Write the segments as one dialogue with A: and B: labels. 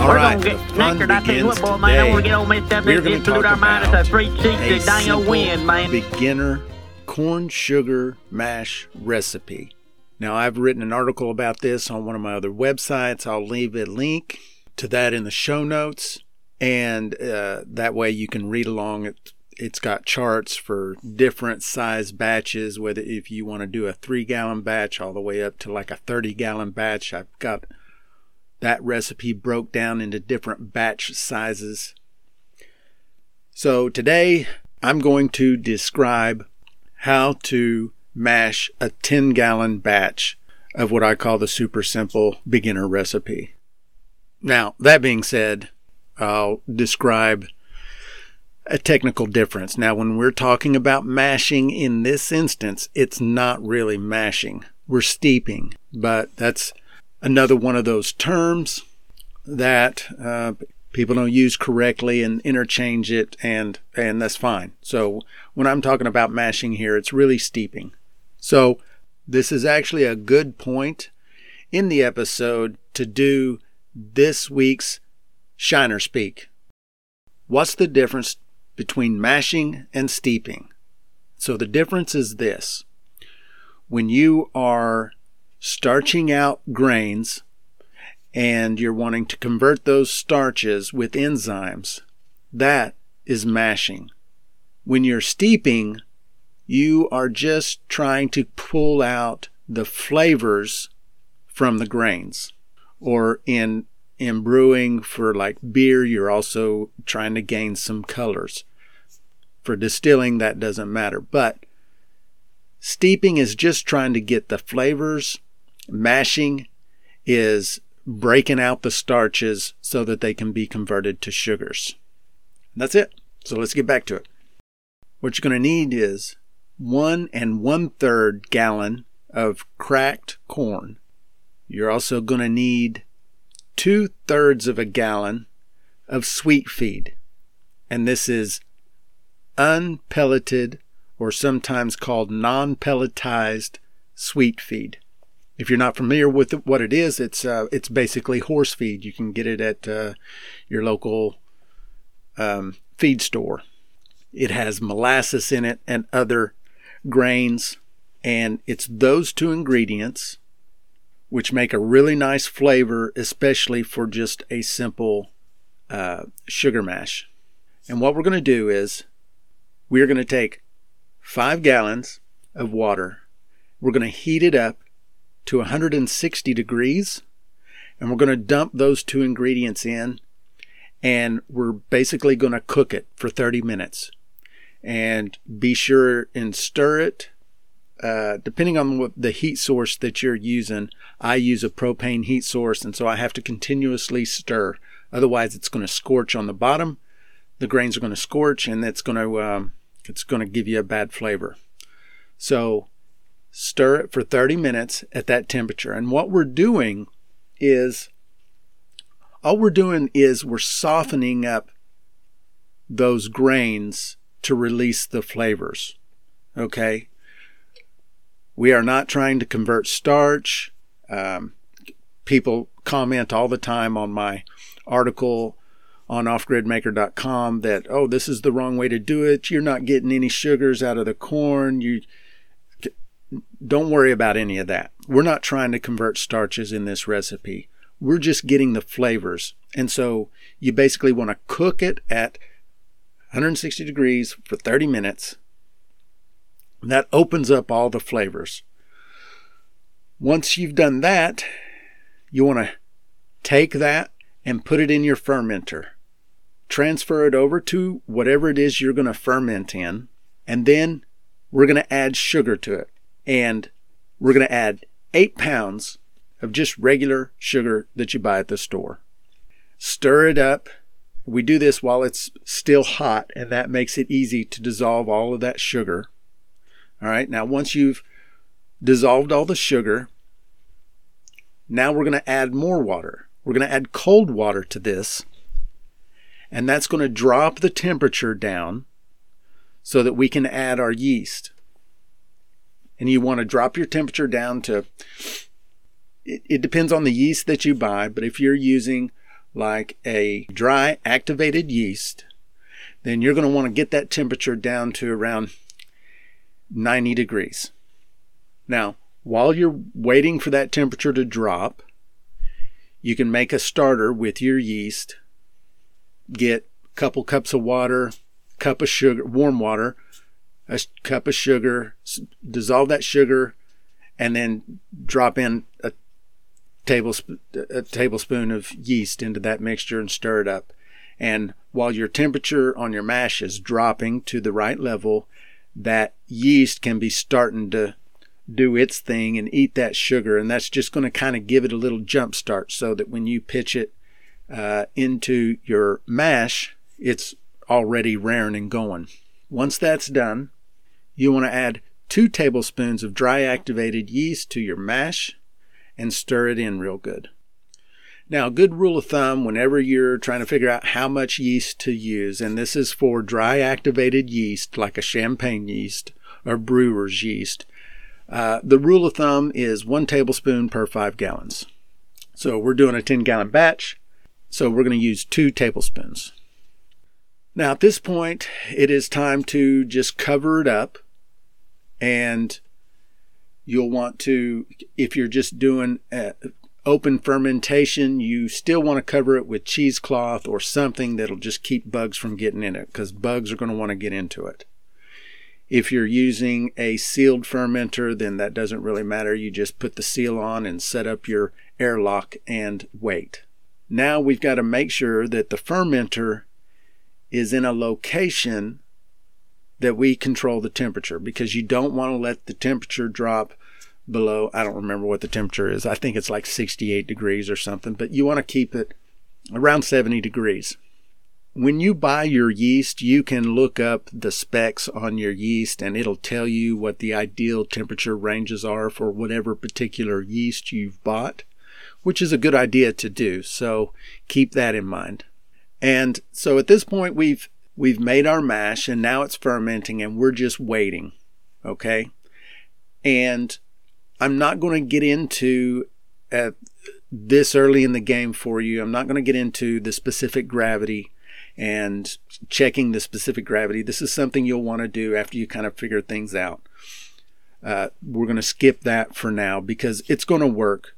A: All
B: We're
A: right,
B: gonna get knackered. I tell you what, boy, man, I
A: today.
B: want to get old Miss Stephanie
A: We're
B: and
A: gonna
B: just salute our mind. It's a three cheeks
A: a
B: to dang old wind, man.
A: beginner corn sugar mash recipe. Now, I've written an article about this on one of my other websites. I'll leave a link to that in the show notes, and uh, that way you can read along. It, it's got charts for different size batches, whether if you want to do a three gallon batch all the way up to like a 30 gallon batch. I've got that recipe broke down into different batch sizes. So today I'm going to describe how to mash a 10 gallon batch of what I call the super simple beginner recipe. Now, that being said, I'll describe a technical difference. Now, when we're talking about mashing in this instance, it's not really mashing. We're steeping, but that's another one of those terms that uh, people don't use correctly and interchange it, and and that's fine. So when I'm talking about mashing here, it's really steeping. So this is actually a good point in the episode to do this week's Shiner Speak. What's the difference between mashing and steeping? So the difference is this. When you are starching out grains and you're wanting to convert those starches with enzymes, that is mashing. When you're steeping, you are just trying to pull out the flavors from the grains. Or in in brewing for like beer, you're also trying to gain some colors. For distilling, that doesn't matter. But steeping is just trying to get the flavors. Mashing is breaking out the starches so that they can be converted to sugars. That's it. So let's get back to it. What you're going to need is one and one third gallon of cracked corn. You're also going to need two thirds of a gallon of sweet feed. And this is unpelleted or sometimes called non pelletized sweet feed. If you're not familiar with what it is, it's uh, it's basically horse feed. You can get it at uh, your local um, feed store. It has molasses in it and other grains, and it's those two ingredients which make a really nice flavor, especially for just a simple uh, sugar mash. And what we're going to do is we're going to take five gallons of water. We're going to heat it up to 160 degrees, and we're going to dump those two ingredients in, and we're basically going to cook it for 30 minutes. And be sure and stir it. Uh, depending on what the heat source that you're using, I use a propane heat source, and so I have to continuously stir. Otherwise, it's going to scorch on the bottom. The grains are going to scorch, and it's going to um, it's going to give you a bad flavor. So stir it for 30 minutes at that temperature. And what we're doing is all we're doing is we're softening up those grains to release the flavors. Okay? We are not trying to convert starch. Um, people comment all the time on my article on offgridmaker.com that oh this is the wrong way to do it you're not getting any sugars out of the corn you don't worry about any of that. We're not trying to convert starches in this recipe. We're just getting the flavors. And so you basically want to cook it at 160 degrees for 30 minutes. That opens up all the flavors. Once you've done that you want to take that and put it in your fermenter. Transfer it over to whatever it is you're going to ferment in, and then we're going to add sugar to it. And we're going to add eight pounds of just regular sugar that you buy at the store. Stir it up. We do this while it's still hot, and that makes it easy to dissolve all of that sugar. All right, now once you've dissolved all the sugar, now we're going to add more water. We're going to add cold water to this and that's going to drop the temperature down so that we can add our yeast. And you want to drop your temperature down to, it, it, depends on the yeast that you buy, but if you're using like a dry activated yeast, then you're going to want to get that temperature down to around 90 degrees. Now, while you're waiting for that temperature to drop, you can make a starter with your yeast. Get a couple cups of water, cup of sugar, warm water, a cup of sugar, dissolve that sugar, and then drop in a tablespoon, a tablespoon of yeast into that mixture and stir it up. And while your temperature on your mash is dropping to the right level, that yeast can be starting to do its thing and eat that sugar. And that's just going to kind of give it a little jump start so that when you pitch it uh, into your mash, it's already raring and going. Once that's done, you want to add two tablespoons of dry activated yeast to your mash and stir it in real good. Now, a good rule of thumb whenever you're trying to figure out how much yeast to use, and this is for dry activated yeast like a champagne yeast or brewer's yeast, uh, the rule of thumb is one tablespoon per five gallons. So we're doing a 10 gallon batch, so we're going to use two tablespoons. Now, at this point, it is time to just cover it up, and you'll want to, if you're just doing uh, open fermentation, you still want to cover it with cheesecloth or something that'll just keep bugs from getting in it because bugs are going to want to get into it. If you're using a sealed fermenter, then that doesn't really matter. You just put the seal on and set up your airlock and wait. Now we've got to make sure that the fermenter is in a location that we control the temperature because you don't want to let the temperature drop below, I don't remember what the temperature is. I think it's like 68 degrees or something, but you want to keep it around 70 degrees. When you buy your yeast, you can look up the specs on your yeast and it'll tell you what the ideal temperature ranges are for whatever particular yeast you've bought, which is a good idea to do. So keep that in mind. And so at this point we've we've made our mash and now it's fermenting and we're just waiting. Okay? And I'm not going to get into at this early in the game for you. I'm not going to get into the specific gravity and checking the specific gravity. This is something you'll want to do after you kind of figure things out. Uh, we're going to skip that for now because it's going to work.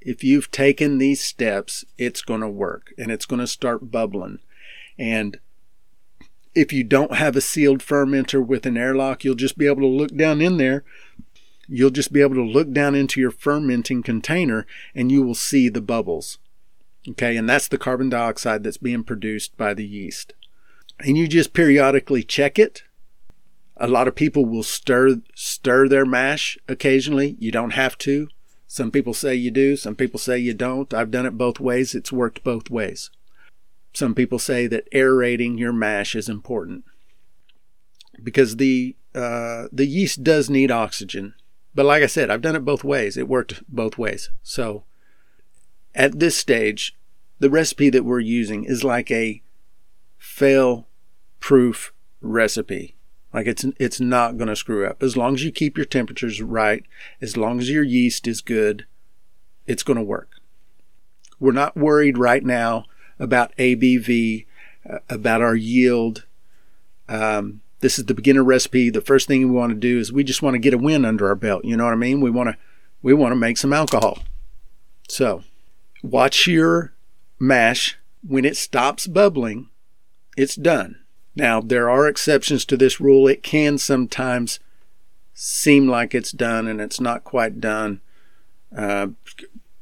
A: If you've taken these steps, it's going to work and it's going to start bubbling. And if you don't have a sealed fermenter with an airlock, you'll just be able to look down in there you'll just be able to look down into your fermenting container and you will see the bubbles. Okay, and that's the carbon dioxide that's being produced by the yeast. And you just periodically check it. A lot of people will stir stir their mash occasionally. You don't have to. Some people say you do, some people say you don't. I've done it both ways. It's worked both ways. Some people say that aerating your mash is important because the uh, the yeast does need oxygen but like I said, I've done it both ways. It worked both ways. So at this stage, the recipe that we're using is like a fail proof recipe. Like it's it's not going to screw up. As long as you keep your temperatures right, as long as your yeast is good, it's going to work. We're not worried right now about ABV, uh, about our yield. Um, this is the beginner recipe. The first thing we want to do is we just want to get a win under our belt. You know what I mean? We want to we want to make some alcohol. So, watch your mash when it stops bubbling, it's done. Now, there are exceptions to this rule. It can sometimes seem like it's done and it's not quite done. Uh,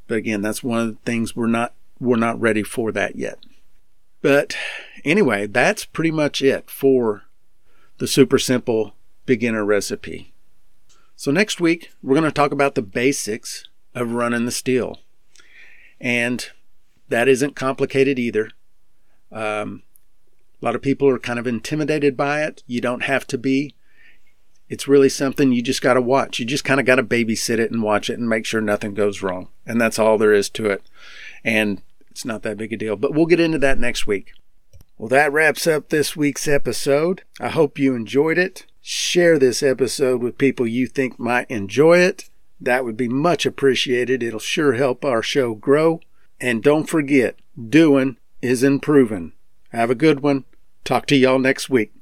A: but again, that's one of the things we're not we're not ready for that yet. But anyway, that's pretty much it for the super simple beginner recipe. So, next week, we're going to talk about the basics of running the still. And that isn't complicated either. Um, a lot of people are kind of intimidated by it. You don't have to be. It's really something you just got to watch. You just kind of got to babysit it and watch it and make sure nothing goes wrong. And that's all there is to it. And it's not that big a deal. But we'll get into that next week. Well, that wraps up this week's episode. I hope you enjoyed it. Share this episode with people you think might enjoy it. That would be much appreciated. It'll sure help our show grow. And don't forget, doing is improving. Have a good one. Talk to y'all next week.